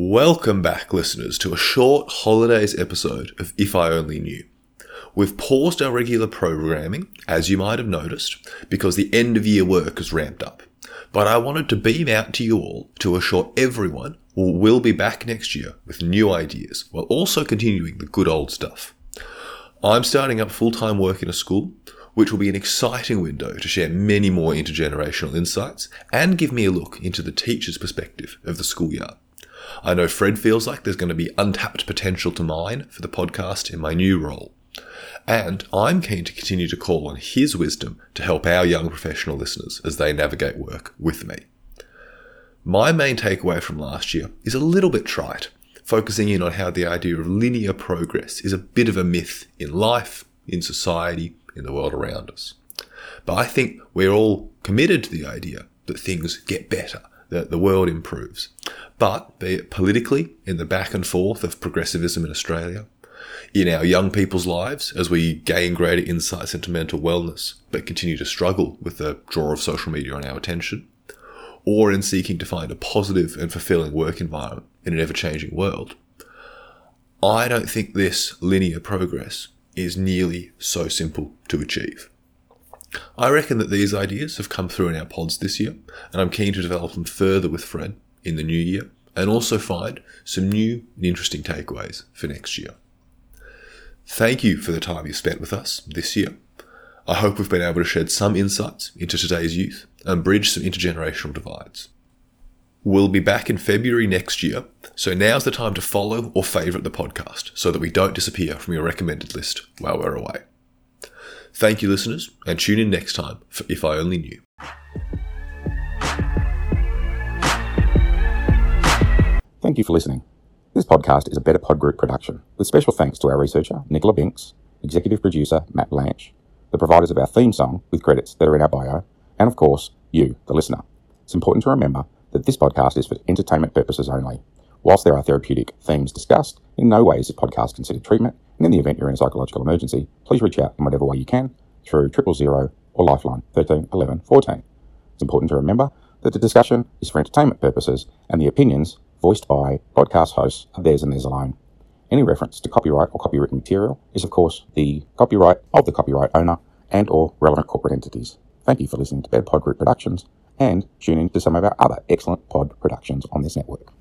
Welcome back, listeners, to a short holidays episode of If I Only Knew. We've paused our regular programming, as you might have noticed, because the end of year work has ramped up. But I wanted to beam out to you all to assure everyone we'll be back next year with new ideas while also continuing the good old stuff. I'm starting up full time work in a school, which will be an exciting window to share many more intergenerational insights and give me a look into the teacher's perspective of the schoolyard. I know Fred feels like there's going to be untapped potential to mine for the podcast in my new role. And I'm keen to continue to call on his wisdom to help our young professional listeners as they navigate work with me. My main takeaway from last year is a little bit trite, focusing in on how the idea of linear progress is a bit of a myth in life, in society, in the world around us. But I think we're all committed to the idea that things get better, that the world improves. But be it politically, in the back and forth of progressivism in Australia, in our young people's lives as we gain greater insights into mental wellness, but continue to struggle with the draw of social media on our attention, or in seeking to find a positive and fulfilling work environment in an ever changing world, I don't think this linear progress is nearly so simple to achieve. I reckon that these ideas have come through in our pods this year, and I'm keen to develop them further with Fred in the new year and also find some new and interesting takeaways for next year. Thank you for the time you spent with us this year. I hope we've been able to shed some insights into today's youth and bridge some intergenerational divides. We'll be back in February next year, so now's the time to follow or favourite the podcast so that we don't disappear from your recommended list while we're away. Thank you, listeners, and tune in next time for If I Only Knew. Thank you for listening. This podcast is a Better Pod Group production, with special thanks to our researcher, Nicola Binks, executive producer, Matt Blanche, the providers of our theme song, with credits that are in our bio, and of course, you, the listener. It's important to remember that this podcast is for entertainment purposes only. Whilst there are therapeutic themes discussed, in no way is this podcast considered treatment, and in the event you're in a psychological emergency, please reach out in whatever way you can through triple zero or Lifeline 13 11 14. It's important to remember that the discussion is for entertainment purposes and the opinions voiced by podcast hosts of theirs and theirs alone. Any reference to copyright or copywritten material is, of course, the copyright of the copyright owner and or relevant corporate entities. Thank you for listening to Better Pod Group Productions and tune in to some of our other excellent pod productions on this network.